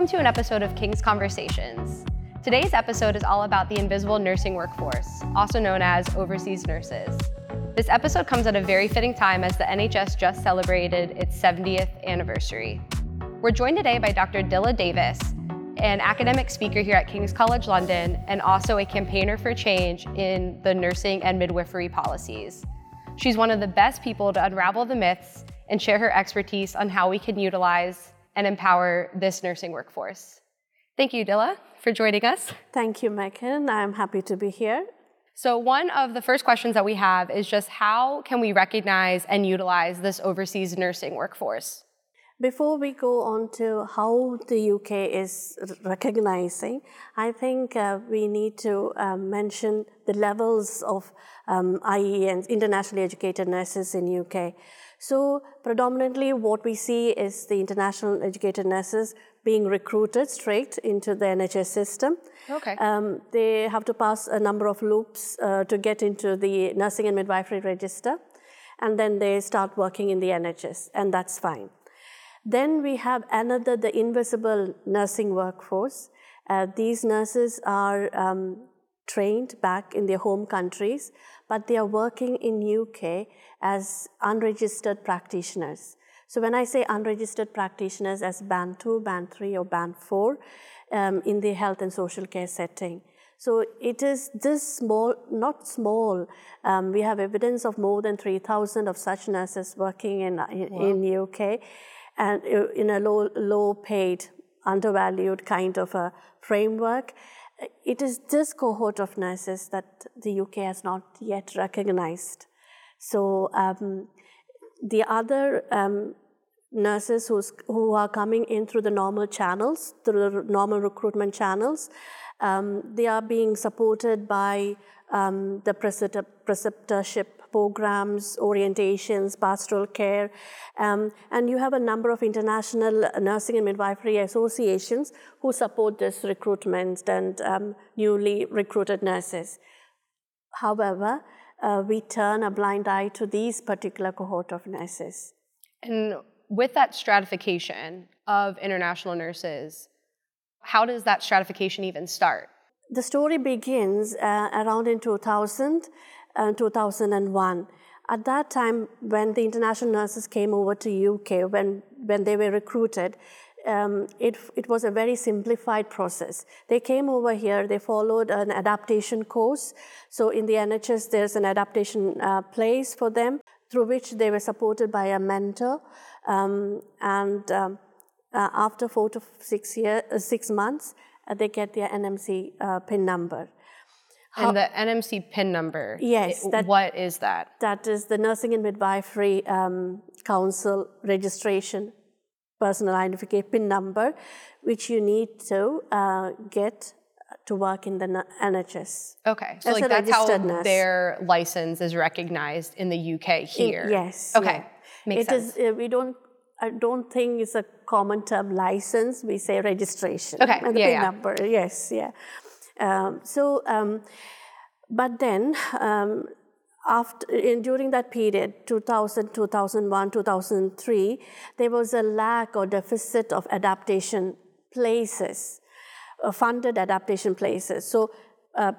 Welcome to an episode of King's Conversations. Today's episode is all about the invisible nursing workforce, also known as overseas nurses. This episode comes at a very fitting time as the NHS just celebrated its 70th anniversary. We're joined today by Dr. Dilla Davis, an academic speaker here at King's College London, and also a campaigner for change in the nursing and midwifery policies. She's one of the best people to unravel the myths and share her expertise on how we can utilize and empower this nursing workforce. Thank you, Dilla, for joining us. Thank you, Meghan. I'm happy to be here. So, one of the first questions that we have is just how can we recognize and utilize this overseas nursing workforce? Before we go on to how the UK is recognizing, I think uh, we need to uh, mention the levels of um, IE and internationally educated nurses in UK. So predominantly what we see is the international educated nurses being recruited straight into the NHS system. Okay. Um, they have to pass a number of loops uh, to get into the nursing and midwifery register, and then they start working in the NHS, and that's fine. Then we have another, the invisible nursing workforce. Uh, these nurses are um, trained back in their home countries, but they are working in UK as unregistered practitioners. So when I say unregistered practitioners as band 2, band 3 or band 4 um, in the health and social care setting. So it is this small, not small, um, we have evidence of more than 3,000 of such nurses working in, in, wow. in UK and uh, in a low, low paid, undervalued kind of a framework. It is this cohort of nurses that the UK has not yet recognized. So um, the other um, nurses who's, who are coming in through the normal channels, through the normal recruitment channels, um, they are being supported by um, the preceptorship programs, orientations, pastoral care. Um, and you have a number of international nursing and midwifery associations who support this recruitment and um, newly recruited nurses. However, uh, we turn a blind eye to these particular cohort of nurses. And with that stratification of international nurses, how does that stratification even start? The story begins uh, around in 2000 uh, 2001. At that time, when the international nurses came over to UK, when, when they were recruited, um, it, it was a very simplified process. They came over here, they followed an adaptation course. So in the NHS, there's an adaptation uh, place for them through which they were supported by a mentor. Um, and um, uh, after four to six, year, uh, six months, uh, they get their NMC uh, PIN number. And the NMC PIN number. Yes. That, what is that? That is the Nursing and Midwifery um, Council registration personal identification PIN number, which you need to uh, get to work in the NHS. Okay, so like that's how nurse. their license is recognized in the UK here. In, yes. Okay, yeah. makes it sense. Is, uh, we don't. I don't think it's a common term license. We say registration. Okay. And the yeah, PIN yeah. number. Yes. Yeah. Um, so, um, but then um, after in, during that period 2000 2001 2003 there was a lack or deficit of adaptation places uh, funded adaptation places. So uh,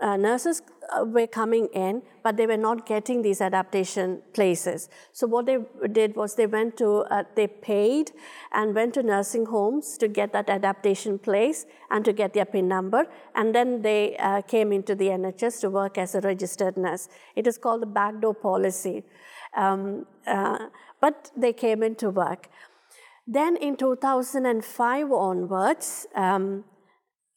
uh, nurses were coming in, but they were not getting these adaptation places. So what they did was they went to, uh, they paid and went to nursing homes to get that adaptation place and to get their PIN number. And then they uh, came into the NHS to work as a registered nurse. It is called the backdoor policy. Um, uh, but they came into work. Then in 2005 onwards, um,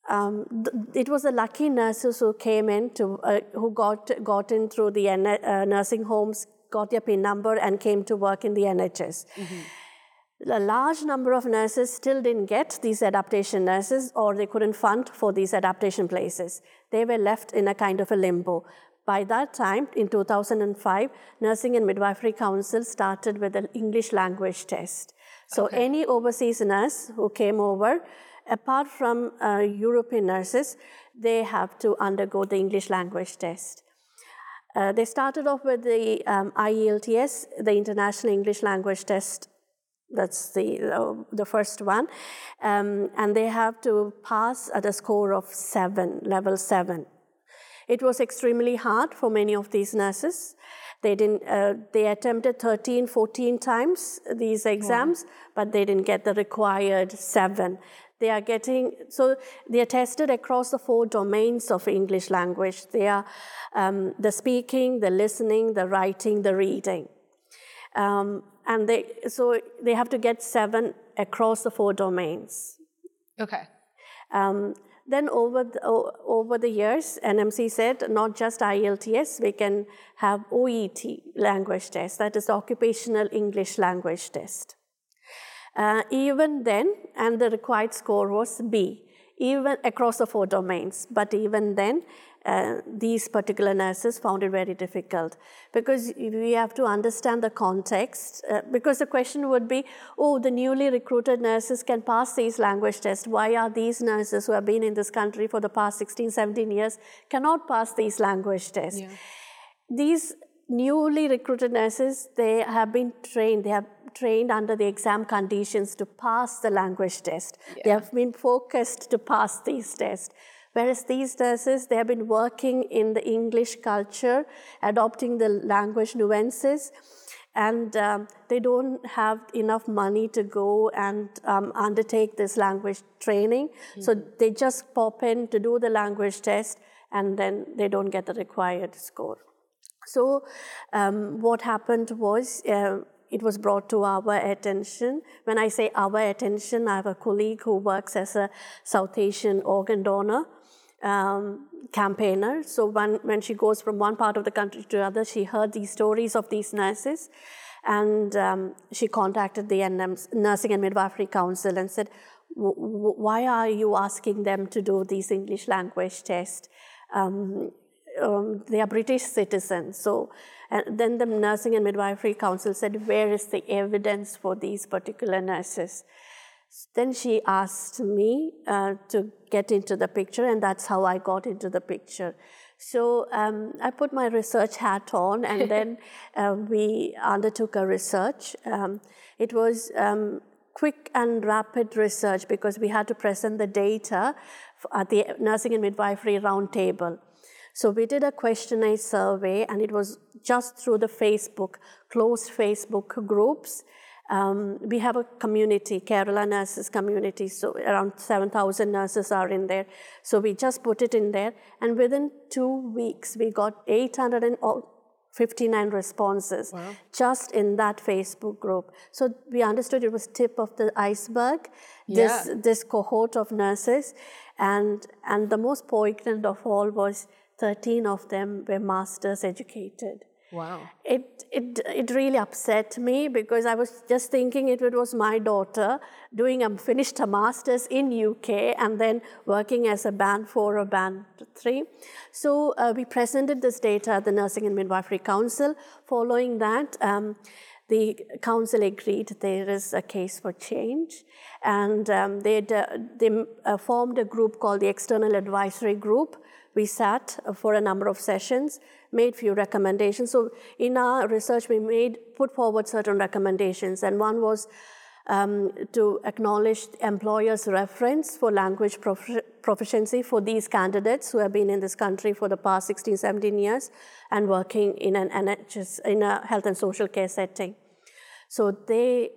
um, th- it was the lucky nurses who came in to, uh, who got, got in through the uh, nursing homes, got their PIN number, and came to work in the NHS. Mm-hmm. A large number of nurses still didn't get these adaptation nurses, or they couldn't fund for these adaptation places. They were left in a kind of a limbo. By that time, in 2005, Nursing and Midwifery Council started with an English language test. So okay. any overseas nurse who came over, apart from uh, European nurses, they have to undergo the English language test. Uh, they started off with the um, IELTS, the International English Language Test That's the, uh, the first one. Um, and they have to pass at a score of seven, level seven. It was extremely hard for many of these nurses. They didn't. Uh, they attempted 13, 14 times these exams, wow. but they didn't get the required seven. They are getting so they are tested across the four domains of English language. They are um, the speaking, the listening, the writing, the reading, um, and they so they have to get seven across the four domains. Okay. Um, then over the, over the years, NMC said not just IELTS, we can have OET language test, that is occupational English language test. Uh, even then, and the required score was B, even across the four domains, but even then, uh, these particular nurses found it very difficult because we have to understand the context. Uh, because the question would be, oh, the newly recruited nurses can pass these language tests. Why are these nurses who have been in this country for the past 16, 17 years cannot pass these language tests? Yeah. These newly recruited nurses, they have been trained, they have trained under the exam conditions to pass the language test. Yeah. They have been focused to pass these tests. Whereas these nurses, they have been working in the English culture, adopting the language nuances, and um, they don't have enough money to go and um, undertake this language training. Mm-hmm. So they just pop in to do the language test, and then they don't get the required score. So um, what happened was. Uh, it was brought to our attention. When I say our attention, I have a colleague who works as a South Asian organ donor um, campaigner. So when, when she goes from one part of the country to other, she heard these stories of these nurses. And um, she contacted the NM's Nursing and Midwifery Council and said, why are you asking them to do these English language tests? Um, um, they are British citizens. So and then the Nursing and Midwifery Council said, where is the evidence for these particular nurses? Then she asked me uh, to get into the picture, and that's how I got into the picture. So um, I put my research hat on, and then uh, we undertook a research. Um, it was um, quick and rapid research because we had to present the data at the Nursing and Midwifery Roundtable. So we did a questionnaire survey, and it was just through the Facebook, closed Facebook groups. Um, we have a community, Kerala Nurses Community, so around 7,000 nurses are in there. So we just put it in there, and within two weeks, we got 859 responses wow. just in that Facebook group. So we understood it was tip of the iceberg, this, yeah. this cohort of nurses. And, and the most poignant of all was 13 of them were master's educated. Wow. It, it, it really upset me because I was just thinking if it was my daughter doing a finished a master's in UK and then working as a band four or band three. So uh, we presented this data at the Nursing and Midwifery Council. Following that, um, the council agreed there is a case for change and um, they they uh, formed a group called the External Advisory Group. We sat for a number of sessions made few recommendations. So in our research, we made put forward certain recommendations, and one was um, to acknowledge employers' reference for language profi- proficiency for these candidates who have been in this country for the past 16, 17 years and working in an NHS, in a health and social care setting. So they,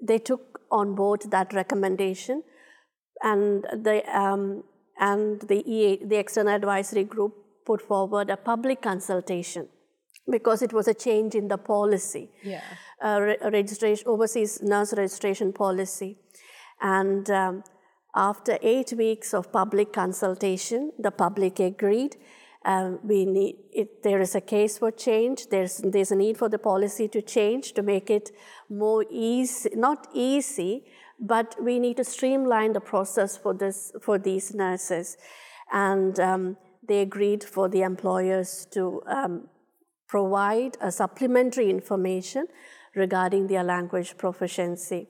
they took on board that recommendation, and the, um, and the, EA, the external advisory group put forward a public consultation because it was a change in the policy, yeah. uh, re- registration, overseas nurse registration policy. And um, after eight weeks of public consultation, the public agreed. Um, we need it, there is a case for change. There's there's a need for the policy to change to make it more easy, not easy, but we need to streamline the process for this for these nurses, and um, they agreed for the employers to um, provide a supplementary information regarding their language proficiency.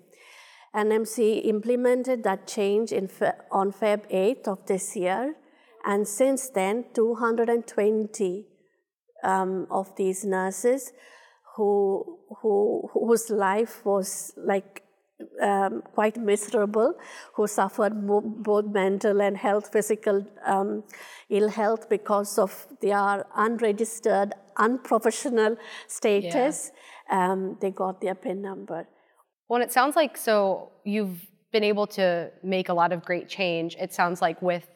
NMC implemented that change Fe- on Feb 8th of this year, and since then, 220 um, of these nurses who, who, whose life was like um, quite miserable, who suffered bo- both mental and health, physical um, ill health because of their unregistered, unprofessional status. Um, they got their PIN number. Well, and it sounds like so you've been able to make a lot of great change. It sounds like with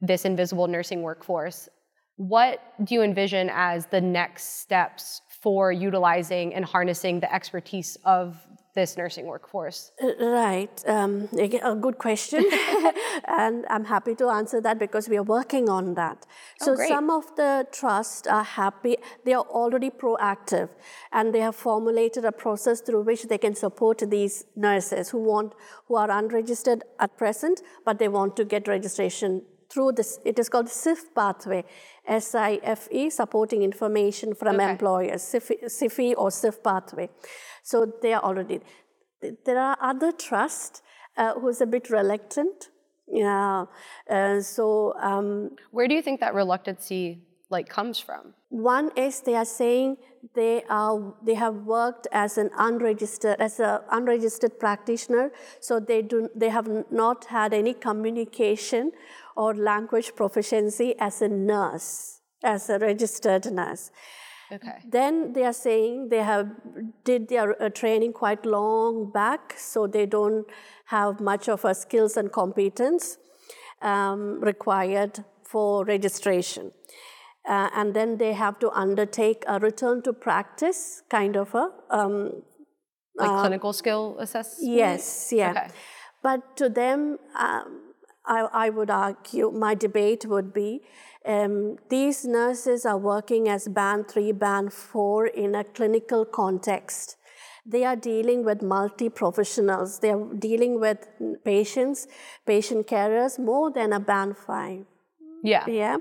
this invisible nursing workforce. What do you envision as the next steps for utilizing and harnessing the expertise of this nursing workforce? Uh, Right, um, a good question, and I'm happy to answer that because we are working on that. So great. some of the trusts are happy; they are already proactive, and they have formulated a process through which they can support these nurses who want, who are unregistered at present, but they want to get registration through this. It is called the SIF pathway, S-I-F-E, supporting information from Okay. employers, SIFI, SIFI or SIF pathway. So they are already. There are other trusts uh, who's a bit reluctant. Yeah. Uh, so um, Where do you think that reluctancy like comes from? one is they are saying they are they have worked as an unregistered as a unregistered practitioner, so they do they have not had any communication or language proficiency as a nurse, as a registered nurse. Okay. Then they are saying they have did their uh, training quite long back, so they don't have much of a skills and competence um, required for registration. Uh, and then they have to undertake a return to practice kind of a um, Like clinical skill assessment? Yes, yeah. Okay. But to them, um, I, I would argue, my debate would be um, these nurses are working as band three, band four in a clinical context. They are dealing with multi professionals, they are dealing with patients, patient carers more than a band five Yeah. yeah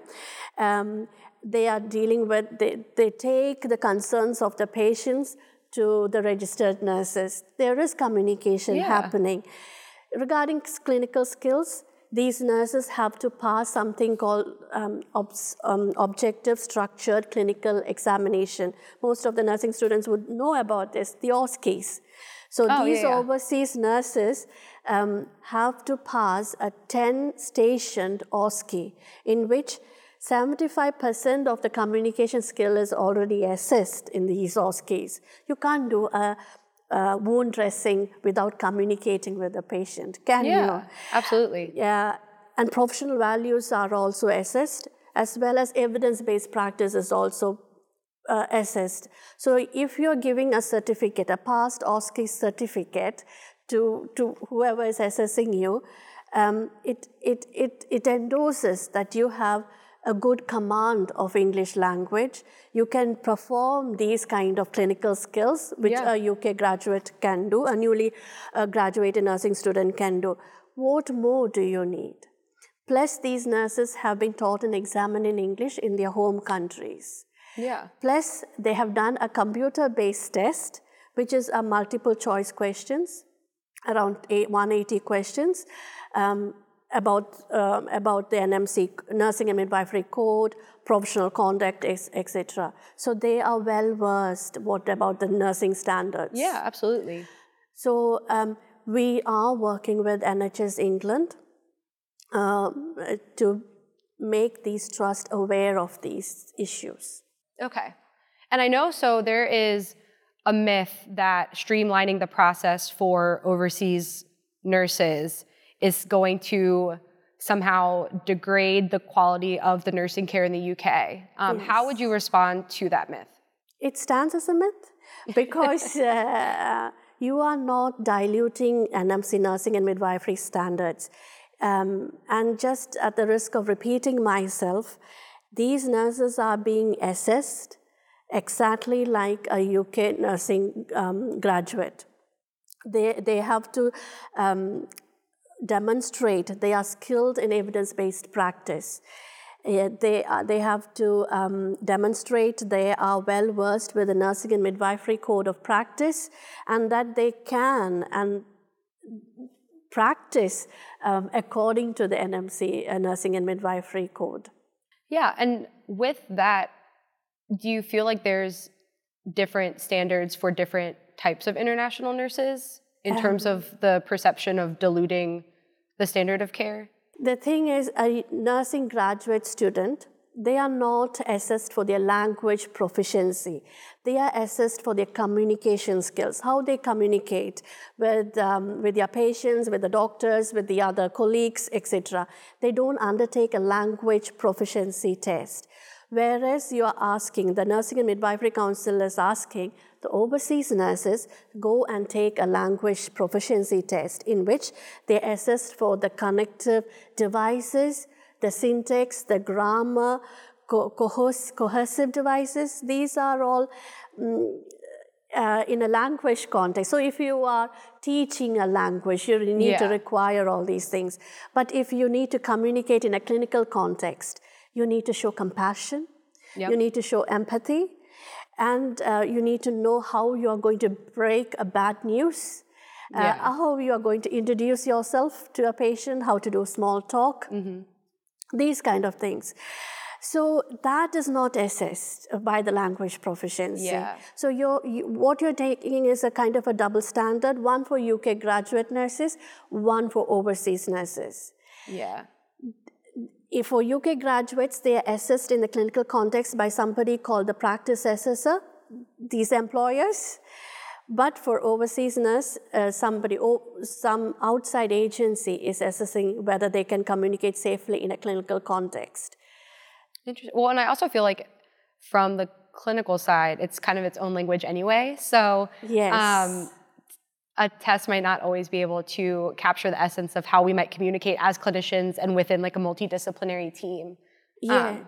um, they are dealing with they, they take the concerns of the patients to the registered nurses there is communication Yeah. happening regarding clinical skills these nurses have to pass something called um, obs, um, objective structured clinical examination most of the nursing students would know about this the OSCEs so Oh, these yeah, yeah. overseas nurses um, have to pass a 10 stationed OSCE in which 75% of the communication skill is already assessed in these OSCEs. You can't do a, a wound dressing without communicating with the patient, can Yeah. you? Absolutely. Yeah, and professional values are also assessed, as well as evidence-based practice is also uh, assessed. So if you're giving a certificate, a past OSCE certificate to, to whoever is assessing you, um, it, it, it, it endorses that you have a good command of English language. You can perform these kind of clinical skills, which Yeah. a UK graduate can do, a newly uh, graduated nursing student can do. What more do you need? Plus, these nurses have been taught and examined in English in their home countries. Yeah. Plus, they have done a computer based test, which is a multiple choice questions, around 180 questions. Um, about, um, about the NMC, Nursing and Midwifery Code, professional conduct, etc. So they are well versed. What about the nursing standards? Yeah, absolutely. So um, we are working with NHS England um, to make these trusts aware of these issues. Okay. And I know so there is a myth that streamlining the process for overseas nurses is going to somehow degrade the quality of the nursing care in the UK. Um, How would you respond to that myth? It stands as a myth because uh, you are not diluting NMC nursing and midwifery standards. Um, and just at the risk of repeating myself, these nurses are being assessed exactly like a UK nursing um, graduate. They, they have to um, demonstrate they are skilled in evidence-based practice. Uh, they, are, they have to um, demonstrate they are well versed with the nursing and midwifery code of practice and that they can and practice um, according to the NMC uh, nursing and midwifery code. Yeah, and with that, do you feel like there's different standards for different types of international nurses in terms of the perception of diluting the standard of care? The thing is, a nursing graduate student, they are not assessed for their language proficiency. They are assessed for their communication skills, how they communicate with, um, with their patients, with the doctors, with the other colleagues, etc. They don't undertake a language proficiency test. Whereas you are asking, the Nursing and Midwifery Council is asking the overseas nurses go and take a language proficiency test in which they assess for the connective devices, the syntax, the grammar, co cohesive devices. These are all um, uh, in a language context. So if you are teaching a language, you need yeah. to require all these things. But if you need to communicate in a clinical context, you need to show compassion, yep. you need to show empathy, and uh, you need to know how you are going to break a bad news, uh, yeah. how you are going to introduce yourself to a patient, how to do small talk, mm-hmm. these kind of things. So that is not assessed by the language proficiency. Yeah. So you're, you, what you're taking is a kind of a double standard, one for UK graduate nurses, one for overseas nurses. Yeah. If for UK graduates, they are assessed in the clinical context by somebody called the practice assessor, these employers. But for overseas nurse, uh, somebody, oh, some outside agency is assessing whether they can communicate safely in a clinical context. Interesting. Well, and I also feel like from the clinical side, it's kind of its own language anyway. So yes. Um, a test might not always be able to capture the essence of how we might communicate as clinicians and within like a multidisciplinary team. Yeah. Um,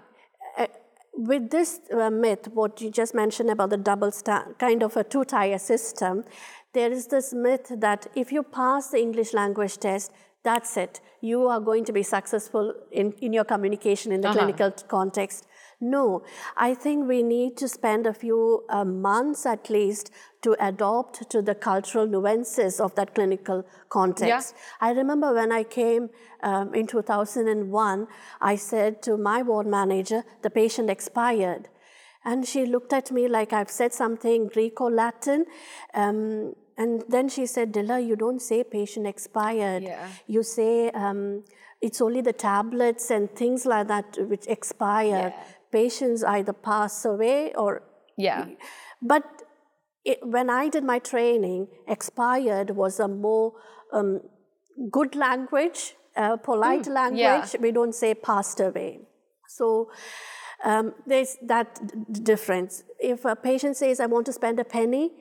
uh, with this uh, myth, what you just mentioned about the double star, kind of a two-tier system, there is this myth that if you pass the English language test, that's it. You are going to be successful in, in your communication in the uh-huh. clinical context. No, I think we need to spend a few uh, months at least to adopt to the cultural nuances of that clinical context. Yeah. I remember when I came um, in 2001, I said to my ward manager, the patient expired. And she looked at me like I've said something Greek or Latin. Um, and then she said, Dilla, you don't say patient expired. Yeah. You say um, it's only the tablets and things like that which expire. Yeah patients either pass away or. Yeah. But it, when I did my training, expired was a more um, good language, uh, polite mm, language. Yeah. We don't say passed away. So um, there's that difference. If a patient says, I want to spend a penny,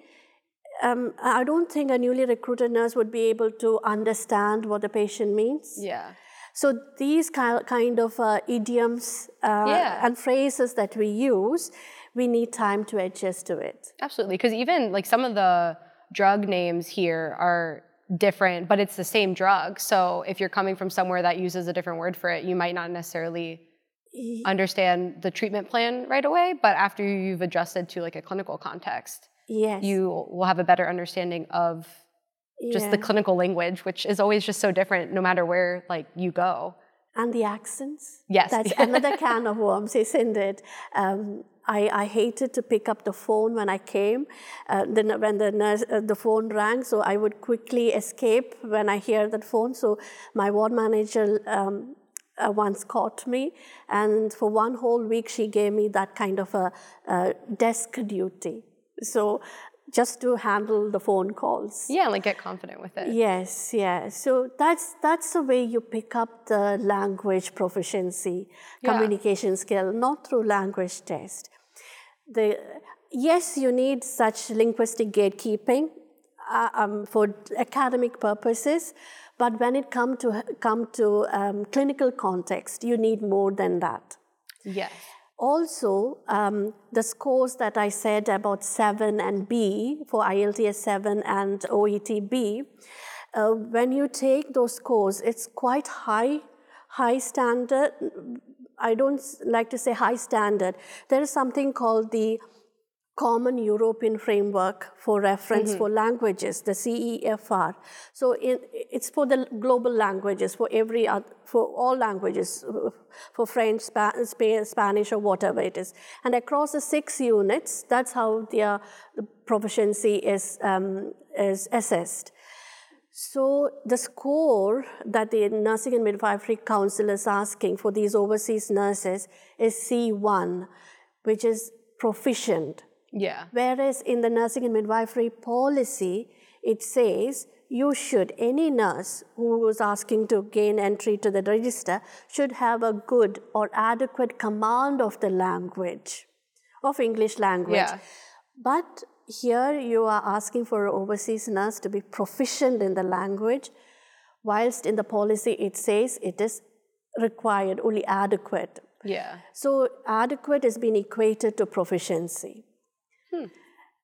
um, I don't think a newly recruited nurse would be able to understand what the patient means. Yeah. So these kind of uh, idioms uh, yeah. and phrases that we use, we need time to adjust to it. Absolutely, because even like some of the drug names here are different, but it's the same drug. So if you're coming from somewhere that uses a different word for it, you might not necessarily understand the treatment plan right away. But after you've adjusted to like a clinical context, yes. you will have a better understanding of just the clinical language, which is always just so different no matter where like you go. And the accents. Yes. That's another can of worms, isn't it? Um, I, I, hated to pick up the phone when I came, uh, the, when the, nurse, uh, the phone rang, so I would quickly escape when I hear that phone. So my ward manager um, uh, once caught me, and for one whole week she gave me that kind of a, a desk duty. So just to handle the phone calls. Yeah, like get confident with it. Yes, yeah. So that's that's the way you pick up the language proficiency, yeah. communication skill, not through language test. The yes, you need such linguistic gatekeeping uh, um, for academic purposes, but when it come to come to um, clinical context, you need more than that. Yes. Also, um, the scores that I said about 7 and B for IELTS 7 and OET B, uh, when you take those scores, it's quite high, high standard. I don't like to say high standard. There is something called the Common European Framework for Reference mm-hmm. for Languages, the CEFR. So in, it's for the global languages, for every other, for all languages, for French, Spa- Spanish, or whatever it is. And across the six units, that's how their proficiency is, um, is assessed. So the score that the Nursing and Midwifery Council is asking for these overseas nurses is C1, which is proficient. Yeah. Whereas in the nursing and midwifery policy, it says you should, any nurse who is asking to gain entry to the register should have a good or adequate command of the language, of English language. Yeah. But here you are asking for an overseas nurse to be proficient in the language, whilst in the policy it says it is required, only adequate. Yeah. So adequate has been equated to proficiency.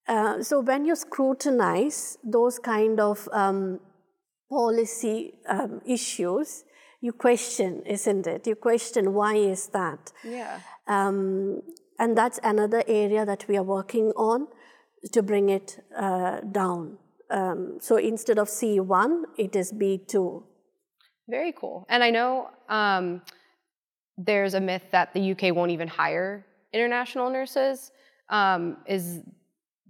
Uh, so when you scrutinize those kind of um, policy um, issues, you question, isn't it? You question why is that? Yeah. Um, and that's another area that we are working on to bring it uh, down. Um, so instead of C1, it is B2. Very cool. And I know um, there's a myth that the UK won't even hire international nurses. Um, is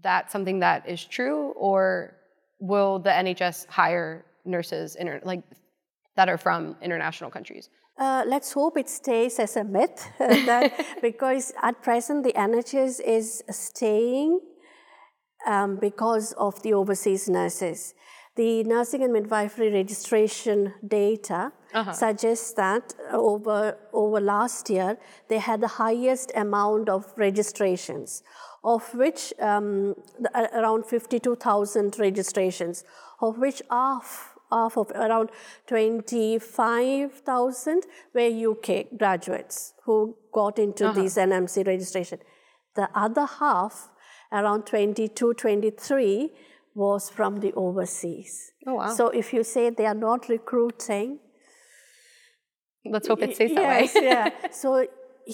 that something that is true, or will the NHS hire nurses inter- like that are from international countries? Uh, let's hope it stays as a myth, that because at present the NHS is staying um, because of the overseas nurses. The nursing and midwifery registration data suggests that over, over last year they had the highest amount of registrations, of which um, the- uh, around 52,000 registrations, of which half, half of around 25,000 were UK graduates who got into these NMC registration. The other half, around 22, 23, was from the overseas. Oh, wow. So if you say they are not recruiting, Let's hope it stays that yes, way. yeah. So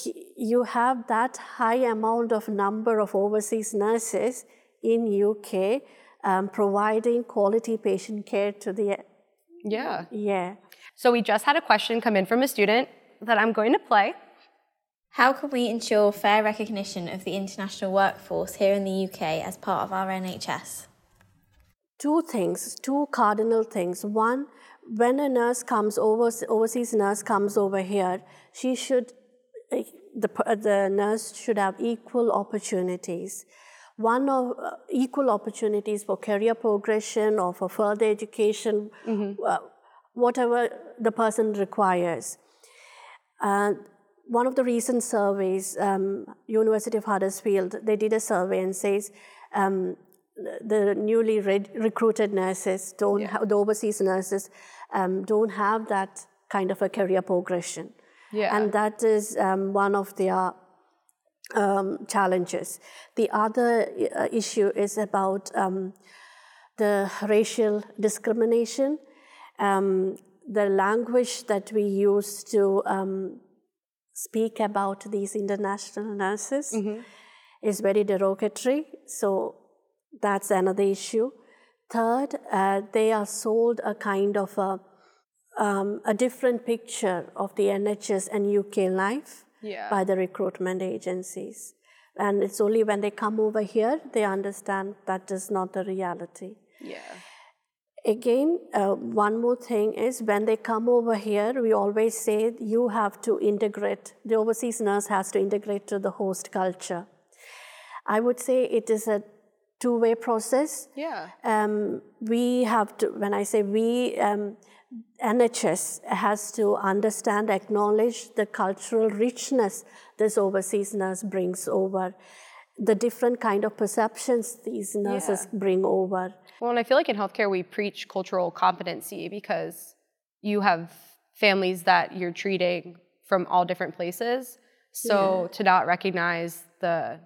he- you have that high amount of number of overseas nurses in UK um, providing quality patient care to the yeah. yeah. So we just had a question come in from a student that I'm going to play. How can we ensure fair recognition of the international workforce here in the UK as part of our NHS? Two things, two cardinal things. One, when a nurse comes over, overseas nurse comes over here, she should, eh, the, the nurse should have equal opportunities. One of uh, equal opportunities for career progression or for further education, uh, whatever the person requires. Uh, one of the recent surveys, um, University of Huddersfield, they did a survey and says um, the- newly re- recruited nurses don't have, the overseas nurses um, don't have that kind of a career progression. Yeah. And that is um, one of their um, challenges. The other uh, issue is about um, the racial discrimination, um, the language that we use to um, speak about these international nurses is very derogatory. So that's another issue. Third, uh, they are sold a kind of a, um, a different picture of the NHS and UK life Yeah. by the recruitment agencies. And it's only when they come over here they understand that is not the reality. Yeah. Again, uh, one more thing is when they come over here, we always say you have to integrate, the overseas nurse has to integrate to the host culture. I would say it is a two way process. Yeah. Um, we have to, when I say we, um, NHS has to understand, acknowledge the cultural richness this overseas nurse brings over, the different kind of perceptions these nurses bring over. Well, and I feel like in healthcare we preach cultural competency because you have families that you're treating from all different places. So to not recognize the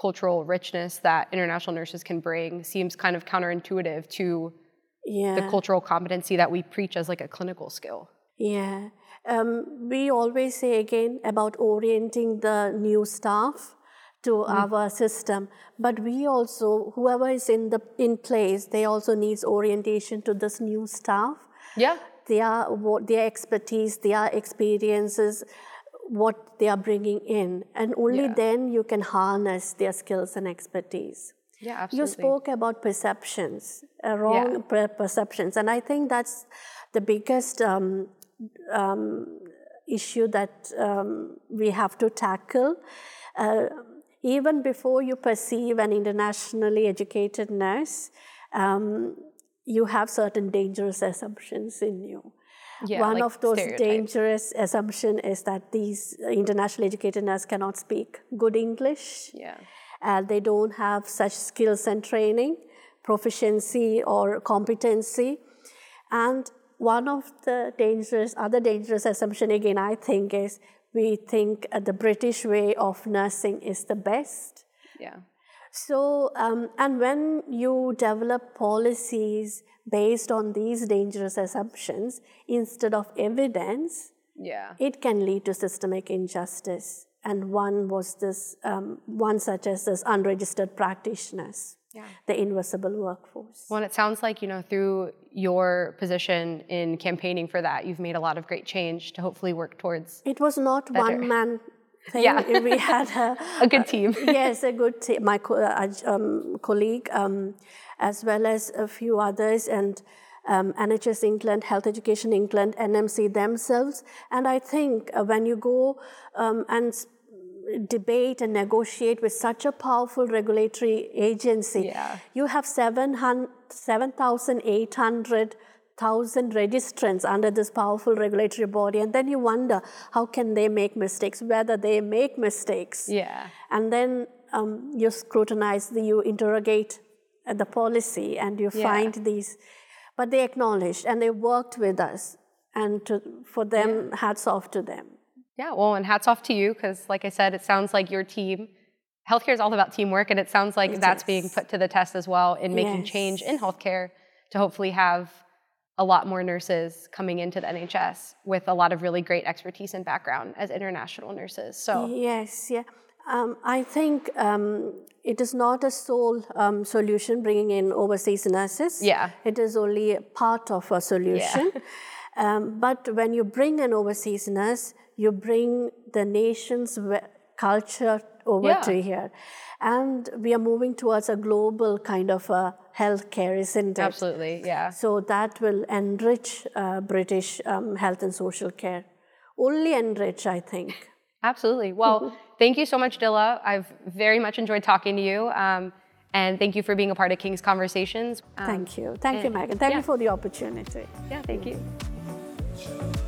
cultural richness that international nurses can bring seems kind of counterintuitive to Yeah. the cultural competency that we preach as like a clinical skill. Yeah. Um, we always say again about orienting the new staff to our system, but we also, whoever is in the in place, they also needs orientation to this new staff. Yeah. Their their expertise, their experiences, what they are bringing in, and only Yeah. then you can harness their skills and expertise. Yeah, absolutely. You spoke about perceptions, uh, wrong per- perceptions, and I think that's the biggest um, um, issue that um, we have to tackle. Uh, even before you perceive an internationally educated nurse, um, you have certain dangerous assumptions in you. Yeah, One like of those dangerous assumption is that these internationally educated nurses cannot speak good English. Yeah. Uh, they don't have such skills and training, proficiency or competency. And one of the dangerous, other dangerous assumption again, I think, is we think uh, the British way of nursing is the best. Yeah. So, um, and when you develop policies based on these dangerous assumptions instead of evidence, Yeah. it can lead to systemic injustice. And one was this, um, one such as this unregistered practitioners, Yeah. the invisible workforce. Well, it sounds like, you know, through your position in campaigning for that, you've made a lot of great change to hopefully work towards It was not one man thing. Yeah. we had a, a good team. yes, a good team. My co- uh, um, colleague, um, as well as a few others, and um, NHS England, Health Education England, NMC themselves. And I think uh, when you go um, and debate and negotiate with such a powerful regulatory agency, Yeah. you have 7,800 thousand registrants under this powerful regulatory body and then you wonder how can they make mistakes whether they make mistakes Yeah. and then um, you scrutinize the, you interrogate uh, the policy and you Yeah. find these but they acknowledged and they worked with us and to, for them hats off to them Yeah, well, and hats off to you because, like I said, it sounds like your team, healthcare is all about teamwork, and it sounds like It that's being put to the test as well in making Yes. change in healthcare to hopefully have a lot more nurses coming into the NHS with a lot of really great expertise and background as international nurses. So, Yes, yeah. Um, I think um, it is not a sole um, solution bringing in overseas nurses. Yeah. It is only a part of a solution. um, but when you bring an overseas nurse, you bring the nation's culture over Yeah. to here. And we are moving towards a global kind of a healthcare, isn't it? absolutely, yeah. So that will enrich uh, British um, health and social care. Only enrich, I think. Absolutely. Well, thank you so much, Dilla. I've very much enjoyed talking to you. Um, and thank you for being a part of King's Conversations. Um, Thank you. Thank you, and- Meghan. Thank yeah. you for the opportunity. Yeah, thank you.